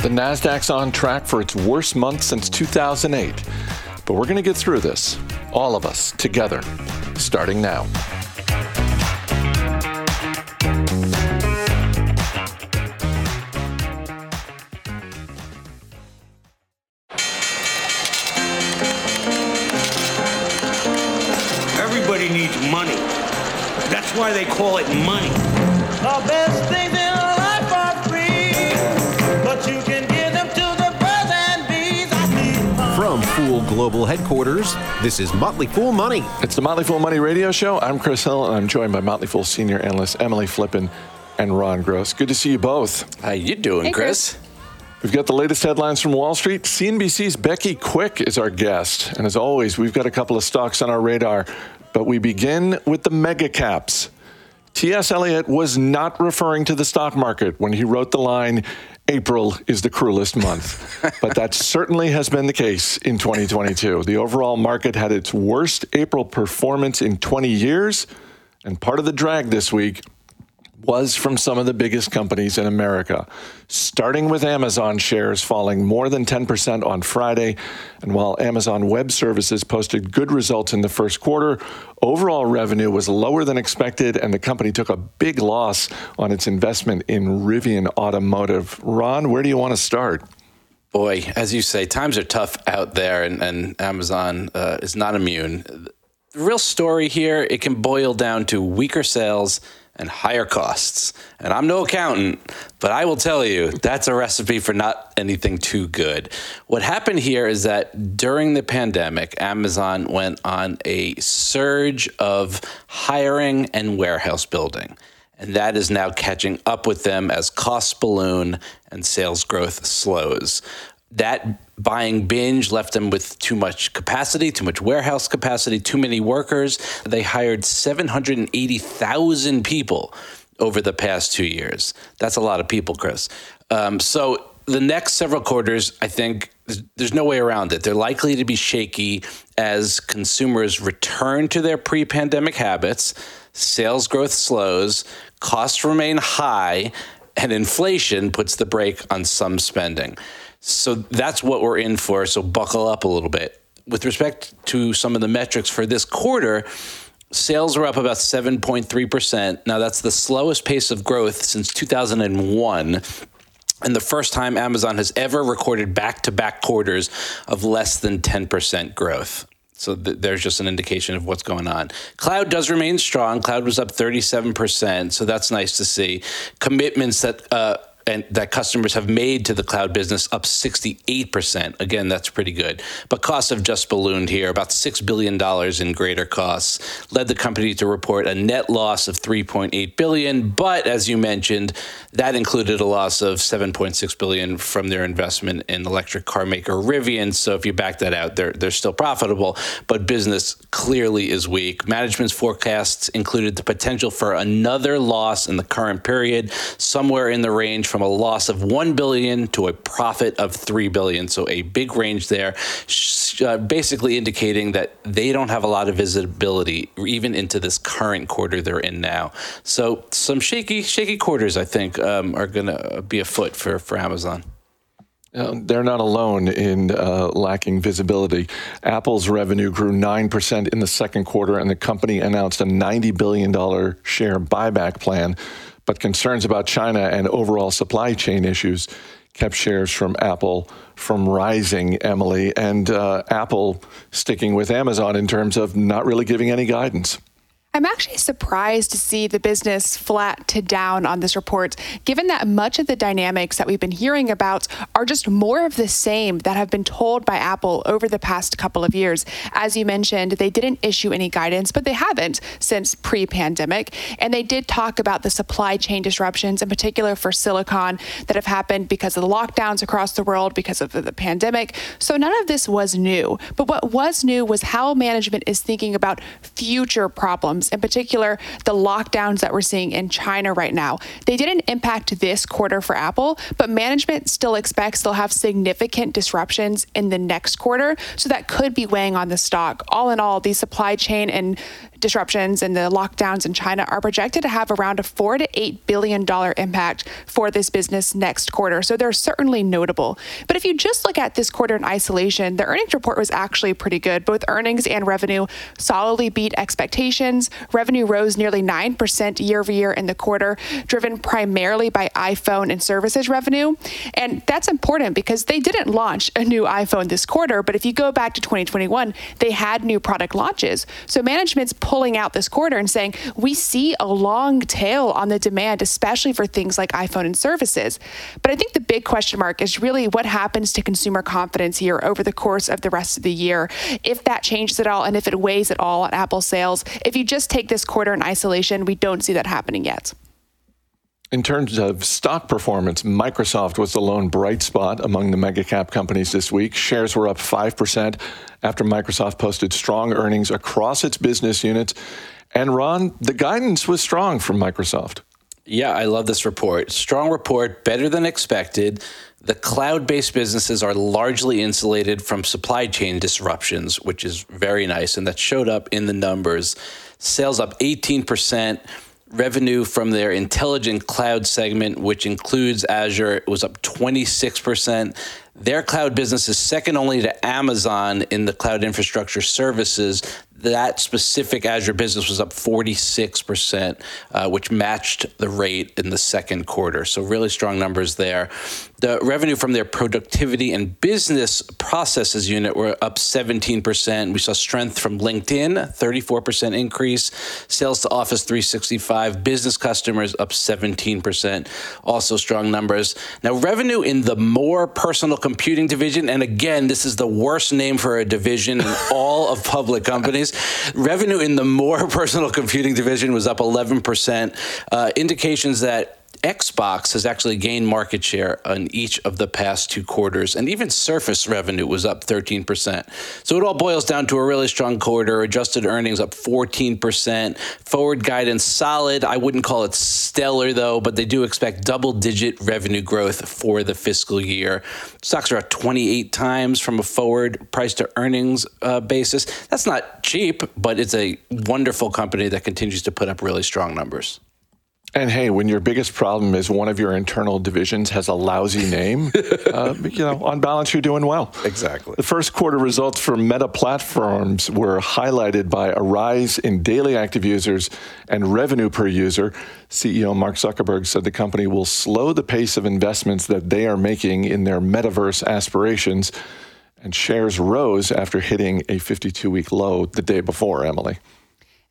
The NASDAQ's on track for its worst month since 2008. But we're going to get through this, all of us, together, starting now. Call it money. The best things in life are free, but you can give them to the birds and bees. I see. From Fool Global Headquarters, this is Motley Fool Money. It's the Motley Fool Money Radio Show. I'm Chris Hill, and I'm joined by Motley Fool senior Analyst Emily Flippen and Ron Gross. Good to see you both. How you doing, Hey, Chris? Chris. We've got the latest headlines from Wall Street. CNBC's Becky Quick is our guest. And as always, we've got a couple of stocks on our radar. But we begin with the mega caps. T.S. Eliot was not referring to the stock market when he wrote the line, April is the cruelest month. but that certainly has been the case in 2022. The overall market had its worst April performance in 20 years. And part of the drag this week was from some of the biggest companies in America, starting with Amazon shares falling more than 10% on Friday. And while Amazon Web Services posted good results in the first quarter, overall revenue was lower than expected, and the company took a big loss on its investment in Rivian Automotive. Ron, where do you want to start? Boy, as you say, times are tough out there, and, and Amazon uh, is not immune. The real story here, it can boil down to weaker sales and higher costs. And I'm no accountant, but I will tell you that's a recipe for not anything too good. What happened here is that during the pandemic, Amazon went on a surge of hiring and warehouse building. And that is now catching up with them as costs balloon and sales growth slows. That buying binge left them with too much capacity, too much warehouse capacity, too many workers. They hired 780,000 people over the past two years. That's a lot of people, Chris. Um, so the next several quarters, I think there's- no way around it. They're likely to be shaky as consumers return to their pre pandemic habits, sales growth slows, costs remain high, and inflation puts the brake on some spending. So that's what we're in for. So buckle up a little bit. With respect to some of the metrics for this quarter, Sales were up about 7.3%. Now, that's the slowest pace of growth since 2001 and the first time Amazon has ever recorded back to back quarters of less than 10% growth. So th- there's just an indication of what's going on. Cloud does remain strong. Cloud was up 37%, so that's nice to see. Commitments that uh, and that customers have made to the cloud business up 68%. Again, that's pretty good. But costs have just ballooned here, about $6 billion in greater costs, led the company to report a net loss of 3.8 billion. But as you mentioned, that included a loss of 7.6 billion from their investment in electric car maker Rivian. So if you back that out, they're they're still profitable, but business clearly is weak. Management's forecasts included the potential for another loss in the current period, somewhere in the range from a loss of 1 billion to a profit of 3 billion. So a big range there, uh, basically indicating that they don't have a lot of visibility even into this current quarter they're in now. So some shaky shaky quarters I think um, are going to be afoot for for Amazon. Uh, they're not alone in uh, lacking visibility. Apple's revenue grew 9% in the second quarter, and the company announced a $90 billion share buyback plan. But concerns about China and overall supply chain issues kept shares from Apple from rising, Emily, and uh, Apple sticking with Amazon in terms of not really giving any guidance. I'm actually surprised to see the business flat to down on this report, given that much of the dynamics that we've been hearing about are just more of the same that have been told by Apple over the past couple of years. As you mentioned, they didn't issue any guidance, but they haven't since pre pandemic. And they did talk about the supply chain disruptions, in particular for silicon, that have happened because of the lockdowns across the world, because of the pandemic. So none of this was new. But what was new was how management is thinking about future problems in particular the lockdowns that we're seeing in China right now. They didn't impact this quarter for Apple, but management still expects they'll have significant disruptions in the next quarter. So that could be weighing on the stock. All in all, these supply chain and disruptions and the lockdowns in China are projected to have around a four to eight billion dollar impact for this business next quarter. So they're certainly notable. But if you just look at this quarter in isolation, the earnings report was actually pretty good. Both earnings and revenue solidly beat expectations. Revenue rose nearly 9% year over year in the quarter, driven primarily by iPhone and services revenue. And that's important because they didn't launch a new iPhone this quarter, but if you go back to 2021, they had new product launches. So management's pulling out this quarter and saying, we see a long tail on the demand, especially for things like iPhone and services. But I think the big question mark is really what happens to consumer confidence here over the course of the rest of the year. If that changes at all and if it weighs at all on Apple sales, if you just take this quarter in isolation, we don't see that happening yet. In terms of stock performance, Microsoft was the lone bright spot among the mega cap companies this week. Shares were up 5% after Microsoft posted strong earnings across its business units. And Ron, the guidance was strong from Microsoft. Yeah, I love this report. Strong report, better than expected. The cloud based businesses are largely insulated from supply chain disruptions, which is very nice. And that showed up in the numbers. Sales up 18%. Revenue from their intelligent cloud segment, which includes Azure, was up 26%. Their cloud business is second only to Amazon in the cloud infrastructure services. That specific Azure business was up 46%, uh, which matched the rate in the second quarter. So, really strong numbers there. The revenue from their productivity and business processes unit were up 17%. We saw strength from LinkedIn, 34% increase. Sales to Office 365, business customers up 17%. Also strong numbers. Now, revenue in the more personal computing division, and again, this is the worst name for a division in all of public companies. Revenue in the more personal computing division was up 11%. Uh, indications that Xbox has actually gained market share on each of the past two quarters, and even Surface revenue was up 13%. So it all boils down to a really strong quarter. Adjusted earnings up 14%. Forward guidance solid. I wouldn't call it stellar though, but they do expect double digit revenue growth for the fiscal year. Stocks are at 28 times from a forward price to earnings uh, basis. That's not cheap, but it's a wonderful company that continues to put up really strong numbers. And hey, when your biggest problem is one of your internal divisions has a lousy name, uh, you know, on balance, you're doing well. Exactly. The first quarter results for Meta Platforms were highlighted by a rise in daily active users and revenue per user. CEO Mark Zuckerberg said the company will slow the pace of investments that they are making in their metaverse aspirations. And shares rose after hitting a 52 week low the day before, Emily.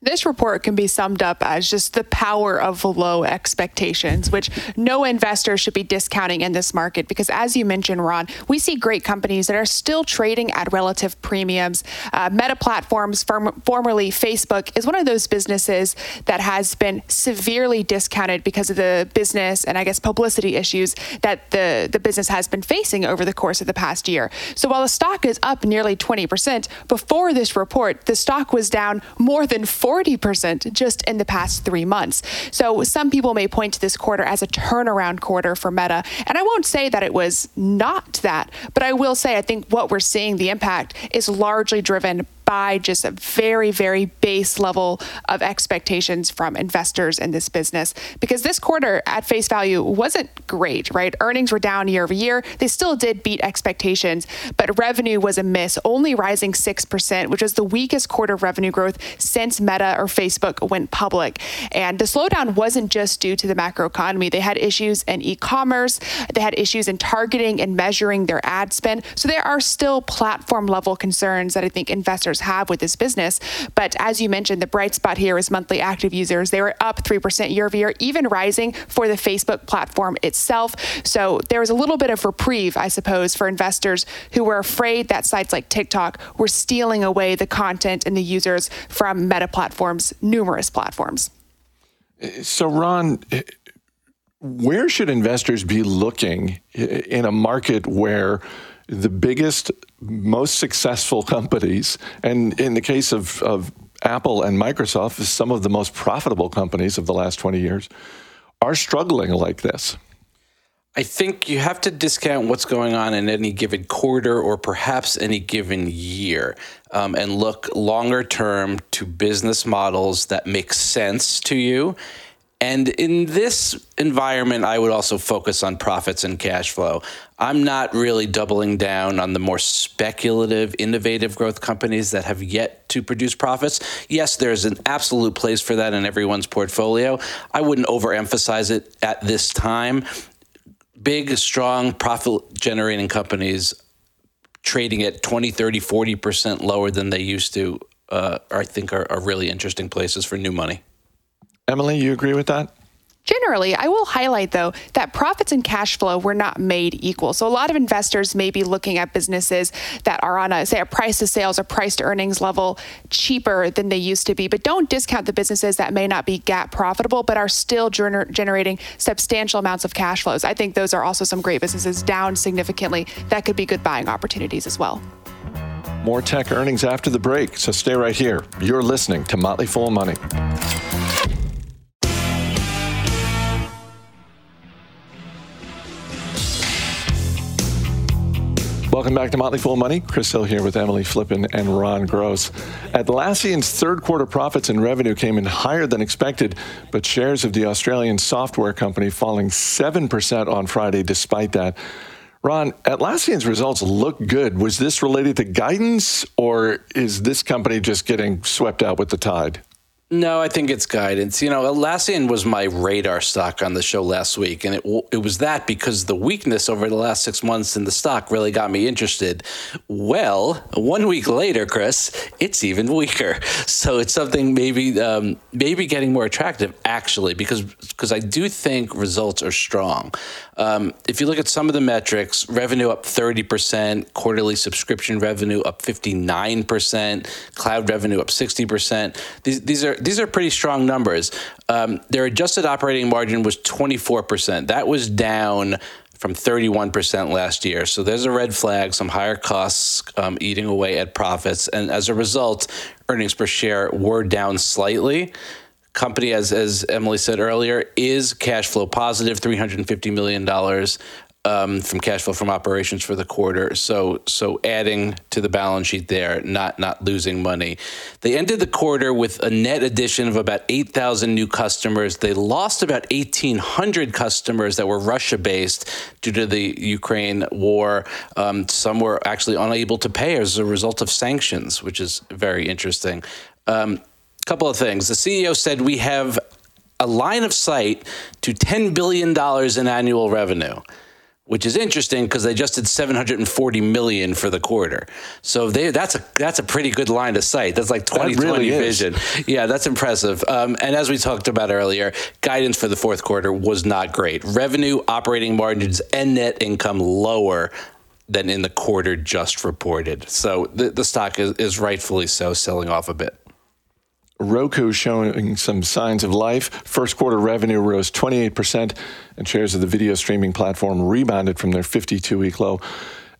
This report can be summed up as just the power of low expectations, which no investor should be discounting in this market because, as you mentioned, Ron, we see great companies that are still trading at relative premiums. Uh, Meta Platforms, form- formerly Facebook, is one of those businesses that has been severely discounted because of the business and, I guess, publicity issues that the, the business has been facing over the course of the past year. So while the stock is up nearly 20%, before this report, the stock was down more than 40% just in the past three months. So some people may point to this quarter as a turnaround quarter for Meta. And I won't say that it was not that, but I will say I think what we're seeing, the impact, is largely driven by just a very, very base level of expectations from investors in this business. Because this quarter at face value wasn't great, right? Earnings were down year over year. They still did beat expectations, but revenue was a miss, only rising 6%, which was the weakest quarter of revenue growth since Meta or Facebook went public. And the slowdown wasn't just due to the macroeconomy. They had issues in e commerce, they had issues in targeting and measuring their ad spend. So there are still platform level concerns that I think investors have with this business. But as you mentioned, the bright spot here is monthly active users. They were up 3% year over year, even rising for the Facebook platform itself. So there was a little bit of reprieve, I suppose, for investors who were afraid that sites like TikTok were stealing away the content and the users from Meta Platforms' numerous platforms. So, Ron, where should investors be looking in a market where the biggest, most successful companies, and in the case of, of Apple and Microsoft, some of the most profitable companies of the last 20 years, are struggling like this? I think you have to discount what's going on in any given quarter or perhaps any given year um, and look longer term to business models that make sense to you. And in this environment, I would also focus on profits and cash flow. I'm not really doubling down on the more speculative, innovative growth companies that have yet to produce profits. Yes, there's an absolute place for that in everyone's portfolio. I wouldn't overemphasize it at this time big, strong, profit generating companies trading at 20, 30, 40% lower than they used to, uh, I think are, are really interesting places for new money. Emily, you agree with that? Generally, I will highlight though that profits and cash flow were not made equal. So a lot of investors may be looking at businesses that are on a say a price to sales or price to earnings level cheaper than they used to be, but don't discount the businesses that may not be GAAP profitable but are still gener- generating substantial amounts of cash flows. I think those are also some great businesses down significantly that could be good buying opportunities as well. More tech earnings after the break, so stay right here. You're listening to Motley Fool Money. Welcome back to Motley Fool Money. Chris Hill here with Emily Flippen and Ron Gross. Atlassian's third quarter profits and revenue came in higher than expected, but shares of the Australian software company falling 7% on Friday despite that. Ron, Atlassian's results look good. Was this related to guidance, or is this company just getting swept out with the tide? No, I think it's guidance. You know, Atlassian was my radar stock on the show last week, and it it was that because the weakness over the last six months in the stock really got me interested. Well, one week later, Chris, it's even weaker. So it's something maybe um, maybe getting more attractive actually because because I do think results are strong. Um, if you look at some of the metrics, revenue up thirty percent, quarterly subscription revenue up fifty nine percent, cloud revenue up sixty percent. These these are these are pretty strong numbers. Um, their adjusted operating margin was 24%. That was down from 31% last year. So there's a red flag, some higher costs um, eating away at profits. And as a result, earnings per share were down slightly. Company, as, as Emily said earlier, is cash flow positive, $350 million um, from cash flow from operations for the quarter. So so adding to the balance sheet there, not not losing money. They ended the quarter with a net addition of about 8,000 new customers. They lost about 1,800 customers that were Russia based due to the Ukraine war. Um, some were actually unable to pay as a result of sanctions, which is very interesting. A um, couple of things. The CEO said we have a line of sight to $10 billion in annual revenue which is interesting because they just did 740 million for the quarter. So they, that's a that's a pretty good line of sight. That's like 2020 really vision. Yeah, that's impressive. Um, and as we talked about earlier, guidance for the fourth quarter was not great. Revenue, operating margins, and net income lower than in the quarter just reported. So the, the stock is, is rightfully so selling off a bit. Roku showing some signs of life. First quarter revenue rose 28%, and shares of the video streaming platform rebounded from their 52 week low.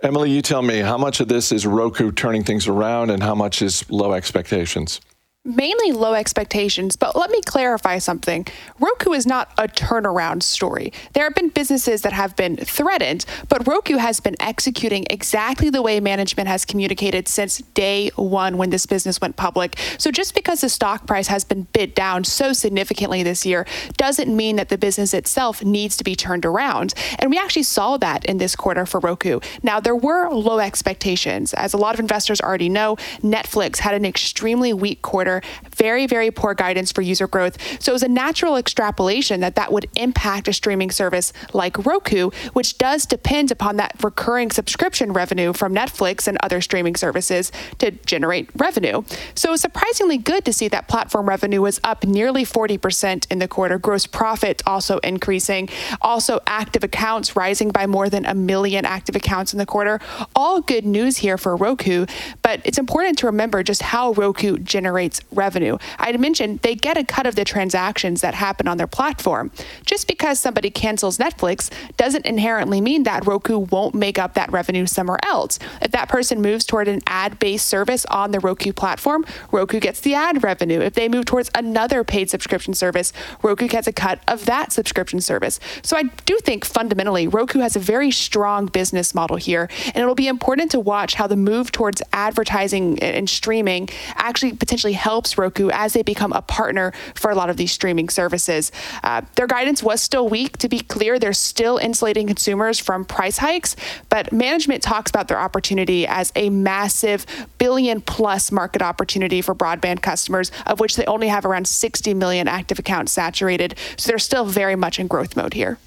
Emily, you tell me how much of this is Roku turning things around and how much is low expectations? Mainly low expectations, but let me clarify something. Roku is not a turnaround story. There have been businesses that have been threatened, but Roku has been executing exactly the way management has communicated since day one when this business went public. So just because the stock price has been bid down so significantly this year doesn't mean that the business itself needs to be turned around. And we actually saw that in this quarter for Roku. Now, there were low expectations. As a lot of investors already know, Netflix had an extremely weak quarter very, very poor guidance for user growth. So it was a natural extrapolation that that would impact a streaming service like Roku, which does depend upon that recurring subscription revenue from Netflix and other streaming services to generate revenue. So it was surprisingly good to see that platform revenue was up nearly 40% in the quarter, gross profit also increasing, also active accounts rising by more than a million active accounts in the quarter. All good news here for Roku, but it's important to remember just how Roku generates its revenue. I'd mentioned they get a cut of the transactions that happen on their platform. Just because somebody cancels Netflix doesn't inherently mean that Roku won't make up that revenue somewhere else. If that person moves toward an ad based service on the Roku platform, Roku gets the ad revenue. If they move towards another paid subscription service, Roku gets a cut of that subscription service. So I do think fundamentally Roku has a very strong business model here, and it'll be important to watch how the move towards advertising and streaming actually potentially helps Roku as they become a partner for a lot of these streaming services. Uh, their guidance was still weak. To be clear, they're still insulating consumers from price hikes, but management talks about their opportunity as a massive billion plus market opportunity for broadband customers, of which they only have around 60 million active accounts saturated. So they're still very much in growth mode here.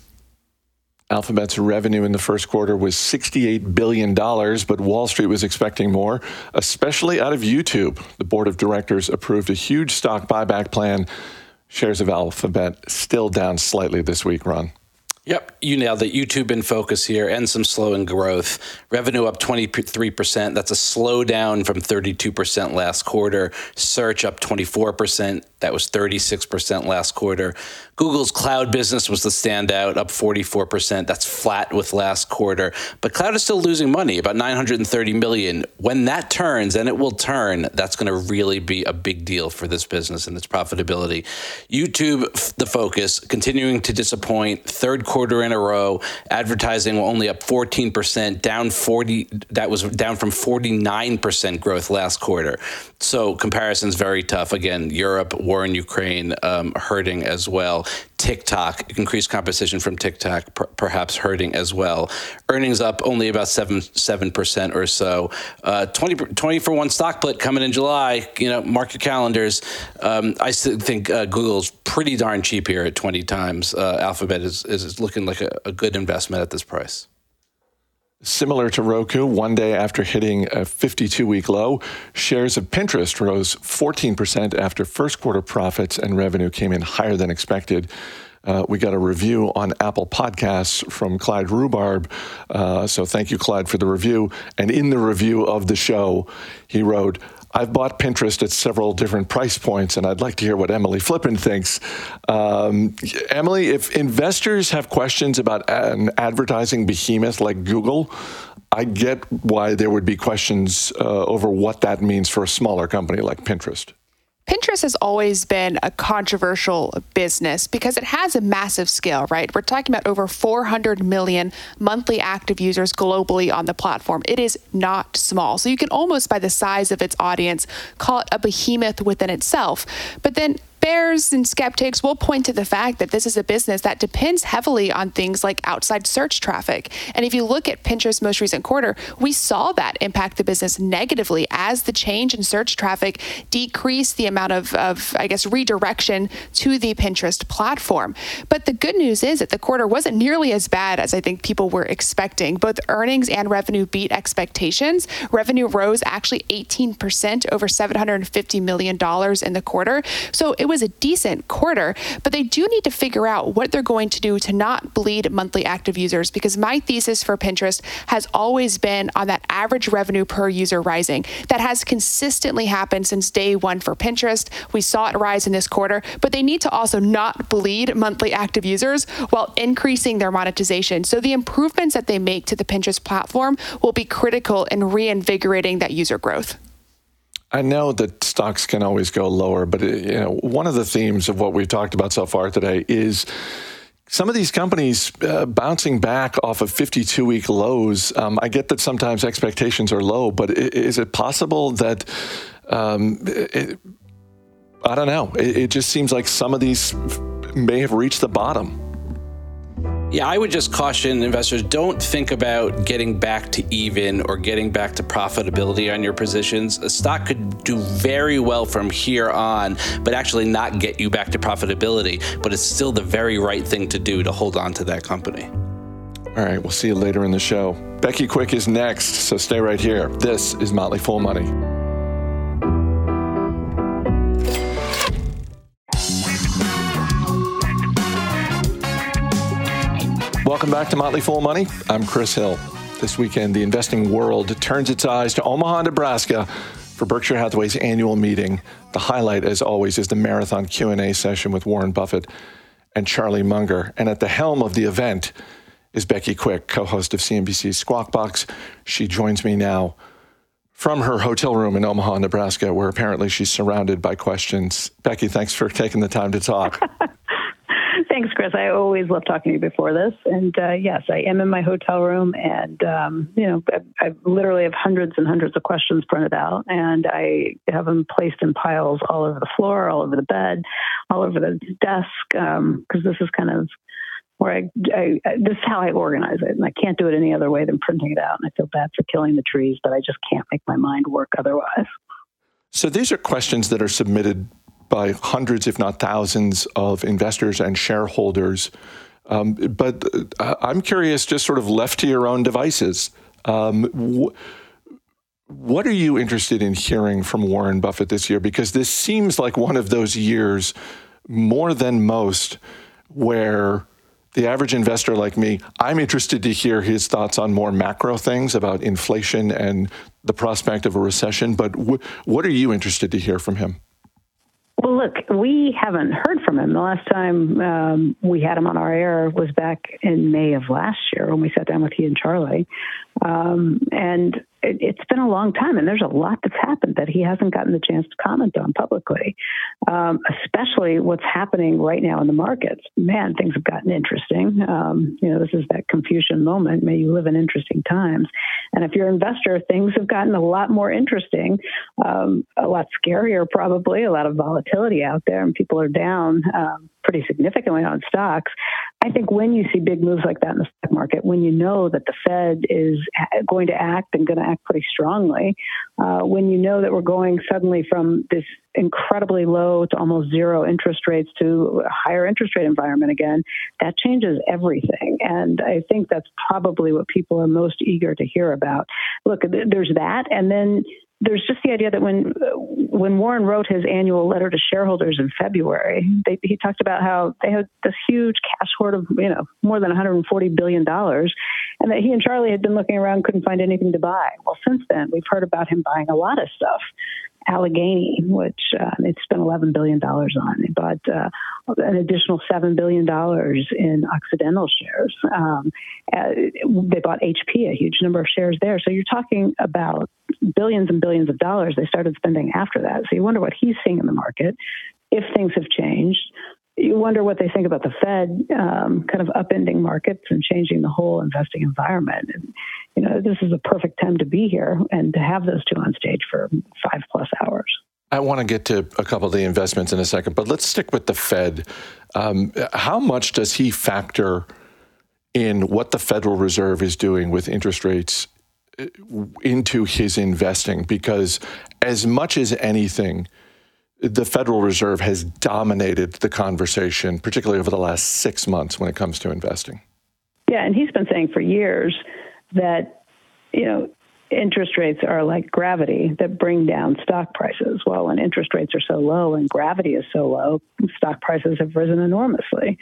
Alphabet's revenue in the first quarter was $68 billion, but Wall Street was expecting more, especially out of YouTube. The board of directors approved a huge stock buyback plan. Shares of Alphabet still down slightly this week, Ron. Yep, you nailed it. YouTube in focus here and some slowing growth. Revenue up 23%. That's a slowdown from 32% last quarter. Search up 24%. That was 36% last quarter. Google's cloud business was the standout, up 44%. That's flat with last quarter. But cloud is still losing money, about 930 million. When that turns, and it will turn, that's going to really be a big deal for this business and its profitability. YouTube, the focus, continuing to disappoint. Third quarter in a row, advertising only up 14%, down 40. That was down from 49% growth last quarter. So comparisons very tough. Again, Europe, war in Ukraine, um, hurting as well. TikTok, increased competition from TikTok, per- perhaps hurting as well. Earnings up only about seven seven percent or so. Uh, 20, 20 for one stock split coming in July. You know, mark your calendars. Um, I think uh, Google's pretty darn cheap here at twenty times. Uh, Alphabet is is looking like a, a good investment at this price. Similar to Roku, one day after hitting a 52 week low, shares of Pinterest rose 14% after first quarter profits and revenue came in higher than expected. Uh, we got a review on Apple Podcasts from Clyde Rhubarb. Uh, so thank you, Clyde, for the review. And in the review of the show, he wrote, I've bought Pinterest at several different price points, and I'd like to hear what Emily Flippen thinks. Um, Emily, if investors have questions about an advertising behemoth like Google, I get why there would be questions uh, over what that means for a smaller company like Pinterest. Has always been a controversial business because it has a massive scale, right? We're talking about over 400 million monthly active users globally on the platform. It is not small. So you can almost, by the size of its audience, call it a behemoth within itself. But then bears and skeptics will point to the fact that this is a business that depends heavily on things like outside search traffic. And if you look at Pinterest's most recent quarter, we saw that impact the business negatively as the change in search traffic decreased the amount of, of I guess, redirection to the Pinterest platform. But the good news is that the quarter wasn't nearly as bad as I think people were expecting. Both earnings and revenue beat expectations. Revenue rose actually 18% over $750 million in the quarter. So it was a decent quarter, but they do need to figure out what they're going to do to not bleed monthly active users because my thesis for Pinterest has always been on that average revenue per user rising. That has consistently happened since day one for Pinterest. We saw it rise in this quarter, but they need to also not bleed monthly active users while increasing their monetization. So the improvements that they make to the Pinterest platform will be critical in reinvigorating that user growth. I know that stocks can always go lower, but you know, one of the themes of what we've talked about so far today is some of these companies uh, bouncing back off of 52 week lows. Um, I get that sometimes expectations are low, but is it possible that um, it, I don't know? It, it just seems like some of these may have reached the bottom. Yeah, I would just caution investors don't think about getting back to even or getting back to profitability on your positions. A stock could do very well from here on, but actually not get you back to profitability. But it's still the very right thing to do to hold on to that company. All right, we'll see you later in the show. Becky Quick is next, so stay right here. This is Motley Fool Money. Welcome back to Motley Fool Money. I'm Chris Hill. This weekend, the investing world turns its eyes to Omaha, Nebraska for Berkshire Hathaway's annual meeting. The highlight, as always, is the marathon Q&A session with Warren Buffett and Charlie Munger. And at the helm of the event is Becky Quick, co-host of CNBC's Squawk Box. She joins me now from her hotel room in Omaha, Nebraska, where apparently she's surrounded by questions. Becky, thanks for taking the time to talk. Chris. I always love talking to you before this. And uh, yes, I am in my hotel room, and um, you know, I, I, literally have hundreds and hundreds of questions printed out, and I have them placed in piles all over the floor, all over the bed, all over the desk, because um, this is kind of where I, I, this is how I organize it, and I can't do it any other way than printing it out. And I feel bad for killing the trees, but I just can't make my mind work otherwise. So these are questions that are submitted by hundreds, if not thousands, of investors and shareholders. Um, but uh, I'm curious, just sort of left to your own devices, um, wh- what are you interested in hearing from Warren Buffett this year? Because this seems like one of those years, more than most, where the average investor like me, I'm interested to hear his thoughts on more macro things about inflation and the prospect of a recession. But what are you interested to hear from him? Well, look, we haven't heard from him. The last time um, we had him on our air was back in May of last year when we sat down with he and Charlie. Um, and it, has been a long time, and there's a lot that's happened that he hasn't gotten the chance to comment on publicly, um, especially what's happening right now in the markets. Man, things have gotten interesting. Um, you know, this is that Confucian moment. May you live in interesting times. And if you're an investor, things have gotten a lot more interesting, um, a lot scarier, probably, a lot of volatility out there, and people are down um, pretty significantly on stocks. I think when you see big moves like that in the stock market, when you know that the Fed is going to act and going to act pretty strongly, uh, when you know that we're going suddenly from this incredibly low to almost zero interest rates to a higher interest rate environment again, that changes everything. And I think that's probably what people are most eager to hear about. Look, there's that. And then there's just the idea that when when Warren wrote his annual letter to shareholders in February, they, he talked about how they had this huge cash hoard of you know more than 140 billion dollars, and that he and Charlie had been looking around couldn't find anything to buy. Well, since then we've heard about him buying a lot of stuff. Alleghany, which uh, they spent $11 billion on. They bought uh, an additional $7 billion in Occidental shares. Um, uh, they bought HP, a huge number of shares there. So you're talking about billions and billions of dollars they started spending after that. So you wonder what he's seeing in the market, if things have changed you wonder what they think about the Fed um, kind of upending markets and changing the whole investing environment. And, you know, this is a perfect time to be here and to have those two on stage for five plus hours. I want to get to a couple of the investments in a second, but let's stick with the Fed. Um, how much does he factor in what the Federal Reserve is doing with interest rates into his investing? Because as much as anything, the Federal Reserve has dominated the conversation, particularly over the last six months when it comes to investing. Yeah, and he's been saying for years that, you know, interest rates are like gravity that bring down stock prices. Well, when interest rates are so low and gravity is so low, stock prices have risen enormously.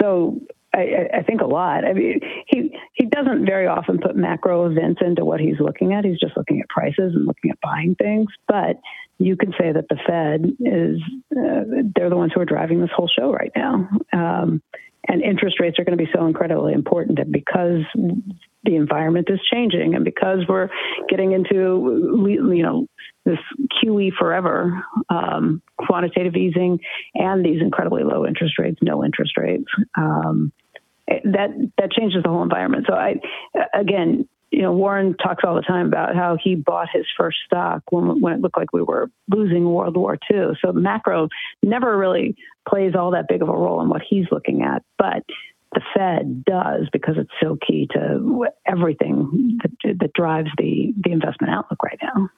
So I, I, think a lot. I mean, he he doesn't very often put macro events into what he's looking at. He's just looking at prices and looking at buying things. But you can say that the Fed is uh, they're the ones who are driving this whole show right now. Um, and interest rates are going to be so incredibly important that because the environment is changing and because we're getting into you know this QE forever um, quantitative easing and these incredibly low interest rates, no interest rates. Um, that that changes the whole environment. So I again, you know, Warren talks all the time about how he bought his first stock when, when it looked like we were losing World War II. So macro never really plays all that big of a role in what he's looking at, but the Fed does because it's so key to everything that, that drives the, the investment outlook right now.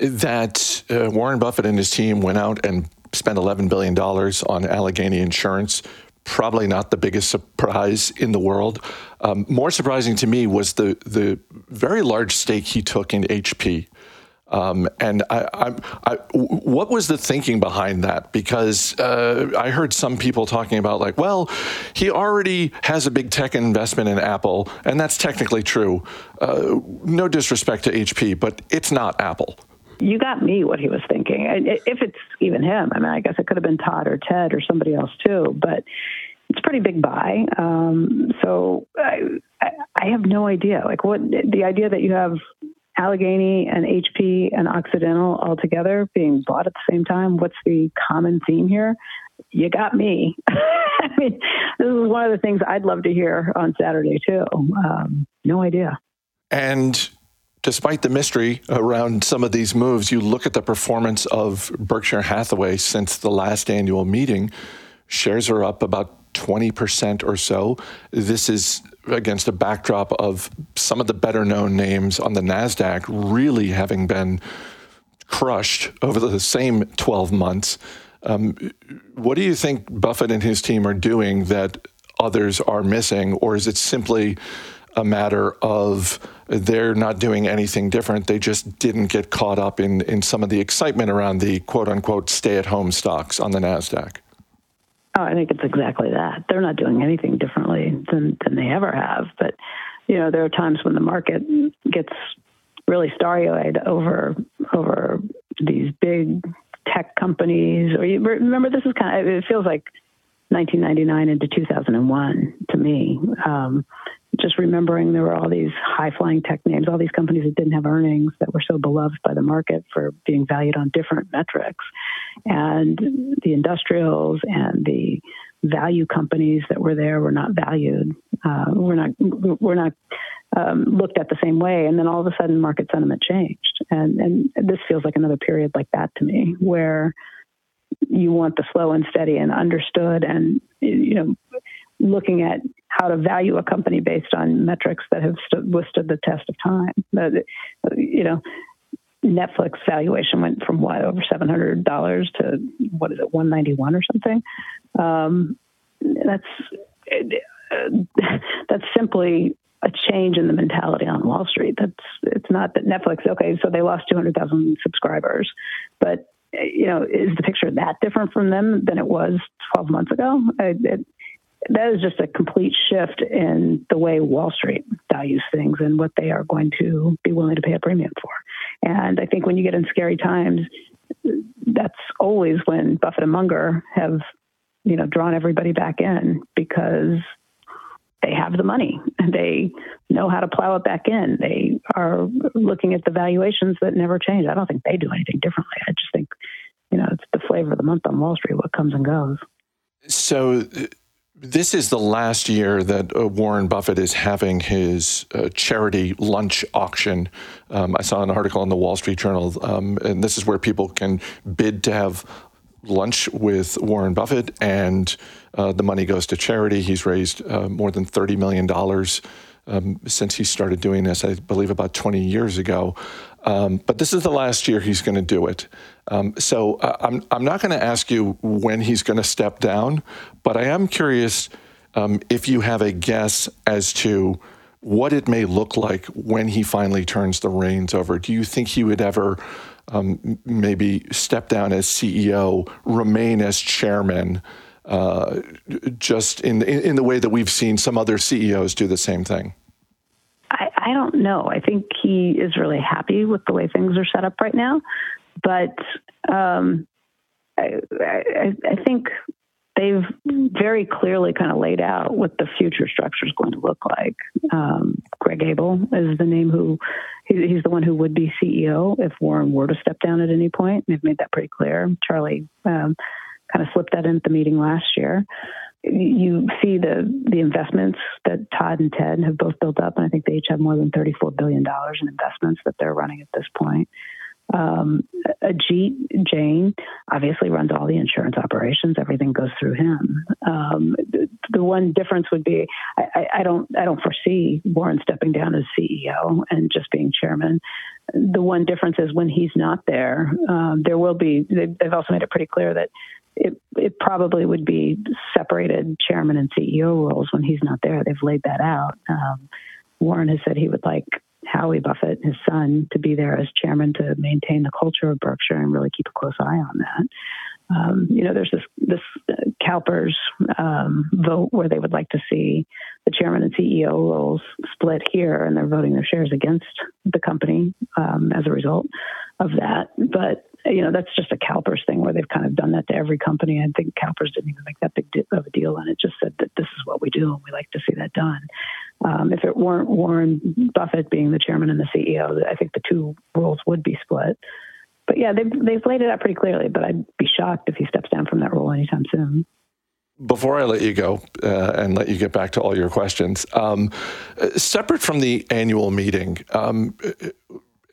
That uh, Warren Buffett and his team went out and spent $11 billion on Alleghany Insurance probably not the biggest surprise in the world. Um, more surprising to me was the the very large stake he took in HP. Um, and I, I, I, what was the thinking behind that? Because uh, I heard some people talking about like, well, he already has a big tech investment in Apple, and that's technically true. Uh, no disrespect to HP, but it's not Apple. You got me what he was thinking. If it's even him, I mean, I guess it could have been Todd or Ted or somebody else too, but it's a pretty big buy. Um, so I, I have no idea. Like what the idea that you have Alleghany and HP and Occidental all together being bought at the same time. What's the common theme here? You got me. I mean, this is one of the things I'd love to hear on Saturday too. Um, no idea. And despite the mystery around some of these moves, you look at the performance of Berkshire Hathaway since the last annual meeting. Shares are up about 20% or so. This is against a backdrop of some of the better known names on the NASDAQ really having been crushed over the same 12 months. Um, what do you think Buffett and his team are doing that others are missing? Or is it simply a matter of they're not doing anything different? They just didn't get caught up in, in some of the excitement around the quote unquote stay at home stocks on the NASDAQ? Oh, I think it's exactly that. They're not doing anything differently than, than they ever have. But, you know, there are times when the market gets really starry-eyed over over these big tech companies. Or you remember, this is kind of it feels like 1999 into 2001 to me. Um, just remembering there were all these high flying tech names, all these companies that didn't have earnings that were so beloved by the market for being valued on different metrics. And the industrials and the value companies that were there were not valued. Uh, we're not we're not um, looked at the same way. And then all of a sudden, market sentiment changed. And and this feels like another period like that to me, where you want the slow and steady and understood and you know looking at how to value a company based on metrics that have stood, withstood the test of time. you know, Netflix valuation went from what over seven hundred dollars to what is it one ninety one or something. Um, that's that's simply a change in the mentality on Wall Street. That's it's not that Netflix. Okay, so they lost two hundred thousand subscribers, but you know, is the picture that different from them than it was twelve months ago? It, it, that is just a complete shift in the way Wall Street values things and what they are going to be willing to pay a premium for. And I think when you get in scary times, that's always when Buffett and Munger have, you know, drawn everybody back in because they have the money and they know how to plow it back in. They are looking at the valuations that never change. I don't think they do anything differently. I just think, you know, it's the flavor of the month on Wall Street, what comes and goes. So this is the last year that uh, Warren Buffett is having his uh, charity lunch auction. Um, I saw an article in the Wall Street Journal, um, and this is where people can bid to have lunch with Warren Buffett, and uh, the money goes to charity. He's raised uh, more than $30 million um, since he started doing this, I believe about 20 years ago. Um, but this is the last year he's going to do it. Um, so uh, I'm, I'm not going to ask you when he's going to step down, but I am curious um, if you have a guess as to what it may look like when he finally turns the reins over. Do you think he would ever um, maybe step down as CEO, remain as chairman? Uh, just in, in, in the way that we've seen some other CEOs do the same thing. I, don't know. I think he is really happy with the way things are set up right now, but um, I, I, I think they've very clearly kind of laid out what the future structure is going to look like. Um, Greg Abel is the name who he, he's the one who would be CEO if Warren were to step down at any point. They've made that pretty clear. Charlie um, kind of slipped that in at the meeting last year you see the the investments that Todd and Ted have both built up, and I think they each have more than thirty four billion dollars in investments that they're running at this point. Um, Ajit Jain obviously runs all the insurance operations. Everything goes through him. Um, the, the, one difference would be I, I, don't I don't foresee Warren stepping down as CEO and just being chairman. The one difference is when he's not there, um, there will be. They've also made it pretty clear that it, it probably would be separated chairman and CEO roles when he's not there. They've laid that out. Um, Warren has said he would like Howie Buffett, his son, to be there as chairman to maintain the culture of Berkshire and really keep a close eye on that. Um, you know, there's this this uh, CalPERS um, vote where they would like to see the chairman and CEO roles split here, and they're voting their shares against the company um, as a result of that. But you know, that's just a CalPERS thing where they've kind of done that to every company. I think CalPERS didn't even make that big of a deal, and it just said that this is what we do, and we like to see that done. Um, if it weren't Warren Buffett being the chairman and the CEO, I think the two roles would be split. But yeah, they've, they've laid it out pretty clearly, but I'd be shocked if he steps down from that role anytime soon before I let you go uh, and let you get back to all your questions, um, separate from the annual meeting, um,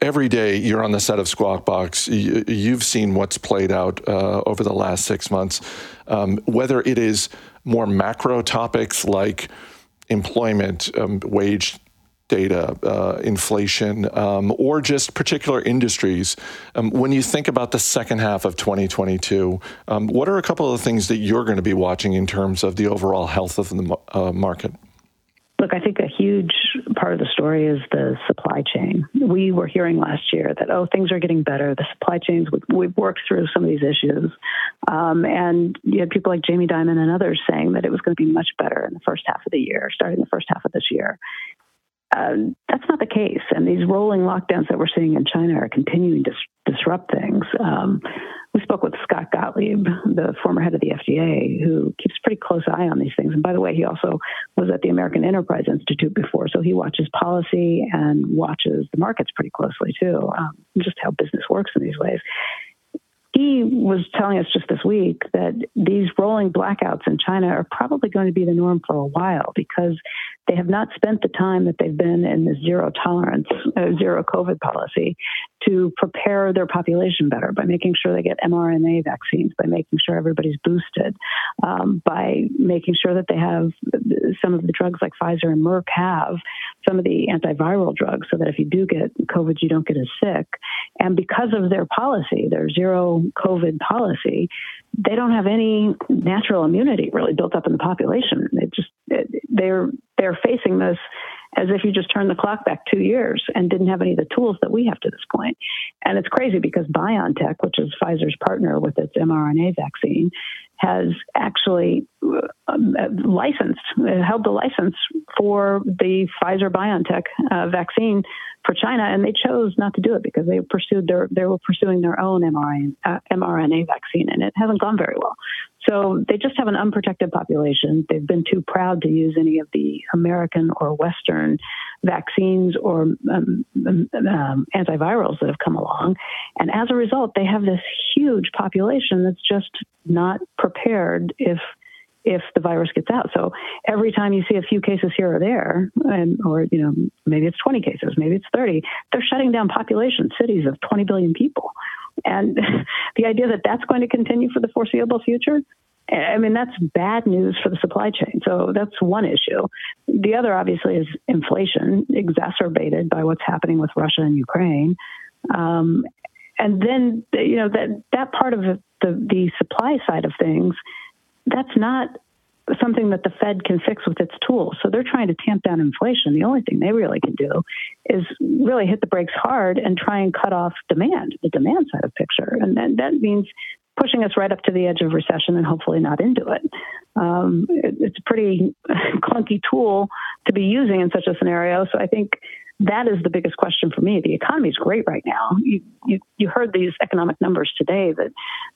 every day you're on the set of Squawk Box. You've seen what's played out uh, over the last six months, um, whether it is more macro topics like employment, um, wage data, uh, inflation, um, or just particular industries. Um, when you think about the second half of 2022, um, what are a couple of things that you're going to be watching in terms of the overall health of the uh, market? Look, I think huge part of the story is the supply chain. We were hearing last year that, oh, things are getting better. The supply chains, we've worked through some of these issues. Um, and you had people like Jamie Dimon and others saying that it was going to be much better in the first half of the year, starting the first half of this year. Uh, that's not the case. And these rolling lockdowns that we're seeing in China are continuing to disrupt things. Um, we spoke with Scott Gottlieb, the former head of the FDA, who keeps a pretty close eye on these things. And by the way, he also was at the American Enterprise Institute before, so he watches policy and watches the markets pretty closely too, um, just how business works in these ways he was telling us just this week that these rolling blackouts in China are probably going to be the norm for a while because they have not spent the time that they've been in the zero tolerance, uh, zero COVID policy to prepare their population better by making sure they get mRNA vaccines, by making sure everybody's boosted, um, by making sure that they have some of the drugs like Pfizer and Merck have some of the antiviral drugs so that if you do get COVID, you don't get as sick. And because of their policy, their zero COVID policy, they don't have any natural immunity really built up in the population. It just it, they're they're facing this as if you just turned the clock back two years and didn't have any of the tools that we have to this point. And it's crazy because BioNTech, which is Pfizer's partner with its mRNA vaccine, has actually um, licensed, held the license for the Pfizer BioNTech uh, vaccine for China, and they chose not to do it because they pursued their they were pursuing their own mRNA, uh, mRNA vaccine, and it hasn't gone very well. So they just have an unprotected population. They've been too proud to use any of the American or Western vaccines or um, um, um, antivirals that have come along. And as a result, they have this huge population that's just not prepared if if the virus gets out. So every time you see a few cases here or there, and or you know maybe it's 20 cases, maybe it's 30, they're shutting down population cities of 20 billion people. And the idea that that's going to continue for the foreseeable future, I mean, that's bad news for the supply chain. So that's one issue. The other, obviously, is inflation, exacerbated by what's happening with Russia and Ukraine. Um, and then, you know, that, that part of the, the supply side of things, that's not something that the Fed can fix with its tools. So they're trying to tamp down inflation. The only thing they really can do is really hit the brakes hard and try and cut off demand, the demand side of picture. And then that means pushing us right up to the edge of recession and hopefully not into it. Um, it it's a pretty clunky tool to be using in such a scenario. So I think that is the biggest question for me. The economy is great right now. You, you, you heard these economic numbers today that,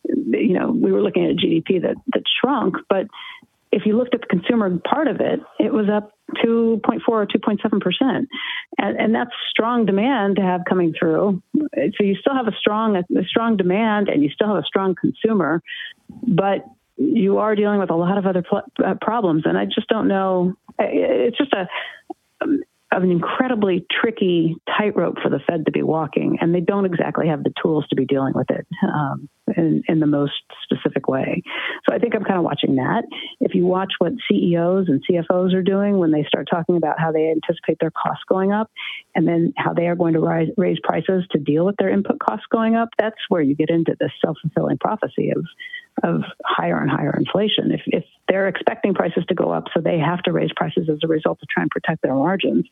you know, we were looking at GDP that, that shrunk, but if you looked at the consumer part of it, it was up 2.4 or 2.7 percent, and, and that's strong demand to have coming through. So you still have a strong a strong demand, and you still have a strong consumer, but you are dealing with a lot of other pl- uh, problems, and I just don't know. It's just a of an incredibly tricky tightrope for the Fed to be walking, and they don't exactly have the tools to be dealing with it um, in, in, the most specific way. So I think I'm kind of watching that. If you watch what CEOs and CFOs are doing when they start talking about how they anticipate their costs going up, and then how they are going to rise, raise prices to deal with their input costs going up, that's where you get into this self fulfilling prophecy of of higher and higher inflation. If, if they're expecting prices to go up, so they have to raise prices as a result to try and protect their margins,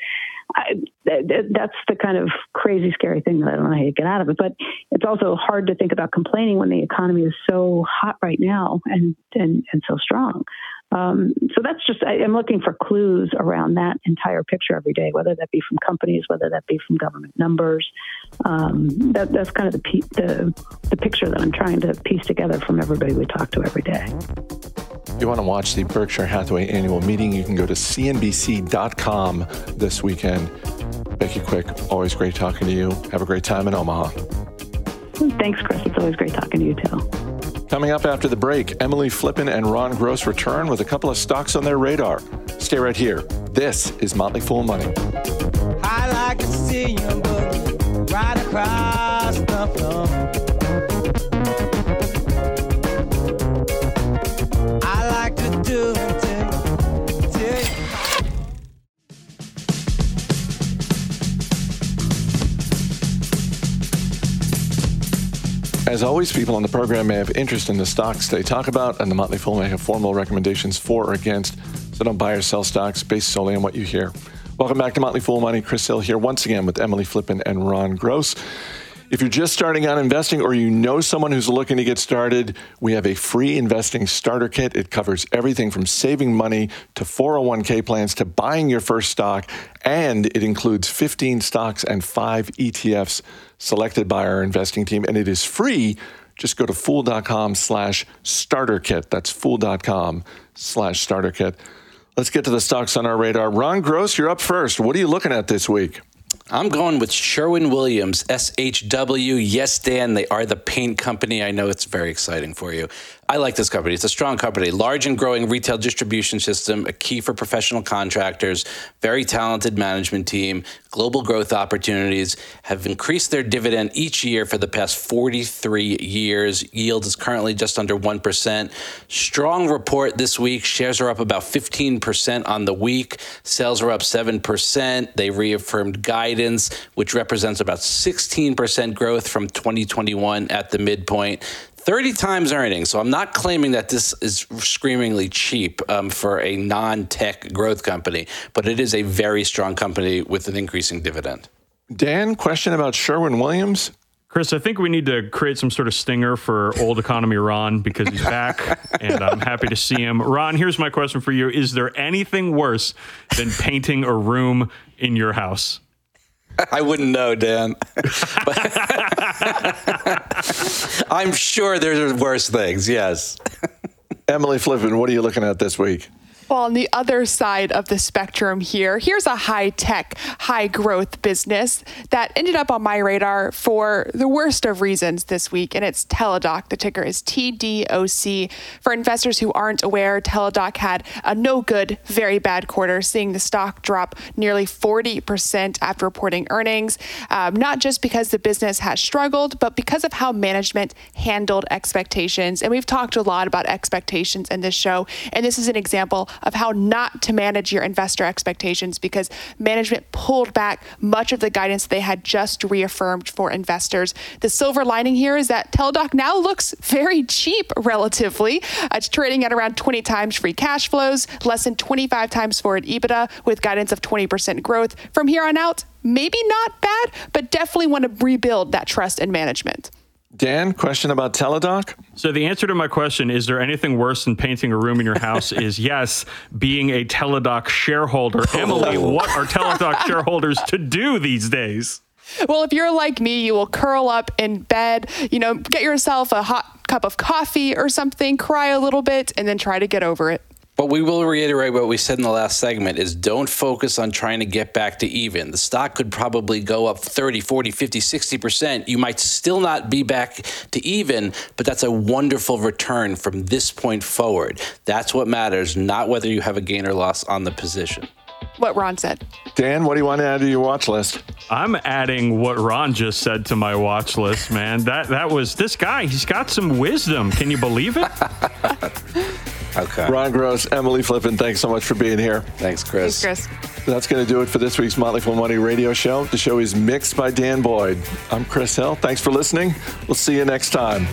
I, that's the kind of crazy, scary thing that I don't know how you get out of it. But it's also hard to think about complaining when the economy is so hot right now and and, and so strong. Um, so that's just, I, am looking for clues around that entire picture every day, whether that be from companies, whether that be from government numbers. Um, that, that's kind of the, the, the picture that I'm trying to piece together from everybody we talk to every day. If you want to watch the Berkshire Hathaway annual meeting, you can go to cnbc.com this weekend. Becky Quick, always great talking to you. Have a great time in Omaha. Thanks, Chris. It's always great talking to you, too. Coming up after the break, Emily Flippen and Ron Gross return with a couple of stocks on their radar. Stay right here. This is Motley Fool Money. I like right across the floor. As always, people on the program may have interest in the stocks they talk about, and the Motley Fool may have formal recommendations for or against. So don't buy or sell stocks based solely on what you hear. Welcome back to Motley Fool Money. Chris Hill here once again with Emily Flippen and Ron Gross. If you're just starting out investing or you know someone who's looking to get started, we have a free investing starter kit. It covers everything from saving money to 401k plans to buying your first stock, and it includes 15 stocks and five ETFs selected by our investing team, and it is free. Just go to fool.com slash starter kit. That's fool.com slash starter kit. Let's get to the stocks on our radar. Ron Gross, you're up first. What are you looking at this week? I'm going with Sherwin Williams, SHW. Yes, Dan, they are the paint company. I know it's very exciting for you. I like this company. It's a strong company, large and growing retail distribution system, a key for professional contractors, very talented management team, global growth opportunities, have increased their dividend each year for the past 43 years. Yield is currently just under 1%. Strong report this week. Shares are up about 15% on the week. Sales are up 7%. They reaffirmed guidance, which represents about 16% growth from 2021 at the midpoint. 30 times earnings. So I'm not claiming that this is screamingly cheap um, for a non tech growth company, but it is a very strong company with an increasing dividend. Dan, question about Sherwin Williams. Chris, I think we need to create some sort of stinger for old economy Ron because he's back and I'm happy to see him. Ron, here's my question for you Is there anything worse than painting a room in your house? I wouldn't know, Dan. I'm sure there's worse things, yes. Emily Flippen, what are you looking at this week? Well, on the other side of the spectrum here, here's a high tech, high growth business that ended up on my radar for the worst of reasons this week, and it's Teladoc. The ticker is TDOC. For investors who aren't aware, Teladoc had a no good, very bad quarter, seeing the stock drop nearly 40% after reporting earnings, um, not just because the business has struggled, but because of how management handled expectations. And we've talked a lot about expectations in this show, and this is an example of how not to manage your investor expectations because management pulled back much of the guidance they had just reaffirmed for investors. The silver lining here is that Teladoc now looks very cheap relatively. It's trading at around 20 times free cash flows, less than 25 times forward EBITDA with guidance of 20% growth. From here on out, maybe not bad, but definitely want to rebuild that trust in management. Dan, question about Teladoc? So the answer to my question, is there anything worse than painting a room in your house, is yes, being a Teladoc shareholder. Emily, oh. what are Teladoc shareholders to do these days? Well, if you're like me, you will curl up in bed, you know, get yourself a hot cup of coffee or something, cry a little bit, and then try to get over it. But we will reiterate what we said in the last segment is don't focus on trying to get back to even. The stock could probably go up 30, 40, 50, 60%. You might still not be back to even, but that's a wonderful return from this point forward. That's what matters, not whether you have a gain or loss on the position. What Ron said. Dan, what do you want to add to your watch list? I'm adding what Ron just said to my watch list, man. That that was this guy, he's got some wisdom. Can you believe it? Okay. Ron Gross, Emily Flippen, thanks so much for being here. Thanks, Chris. Thanks, Chris. That's going to do it for this week's Motley Fool Money radio show. The show is mixed by Dan Boyd. I'm Chris Hill. Thanks for listening. We'll see you next time.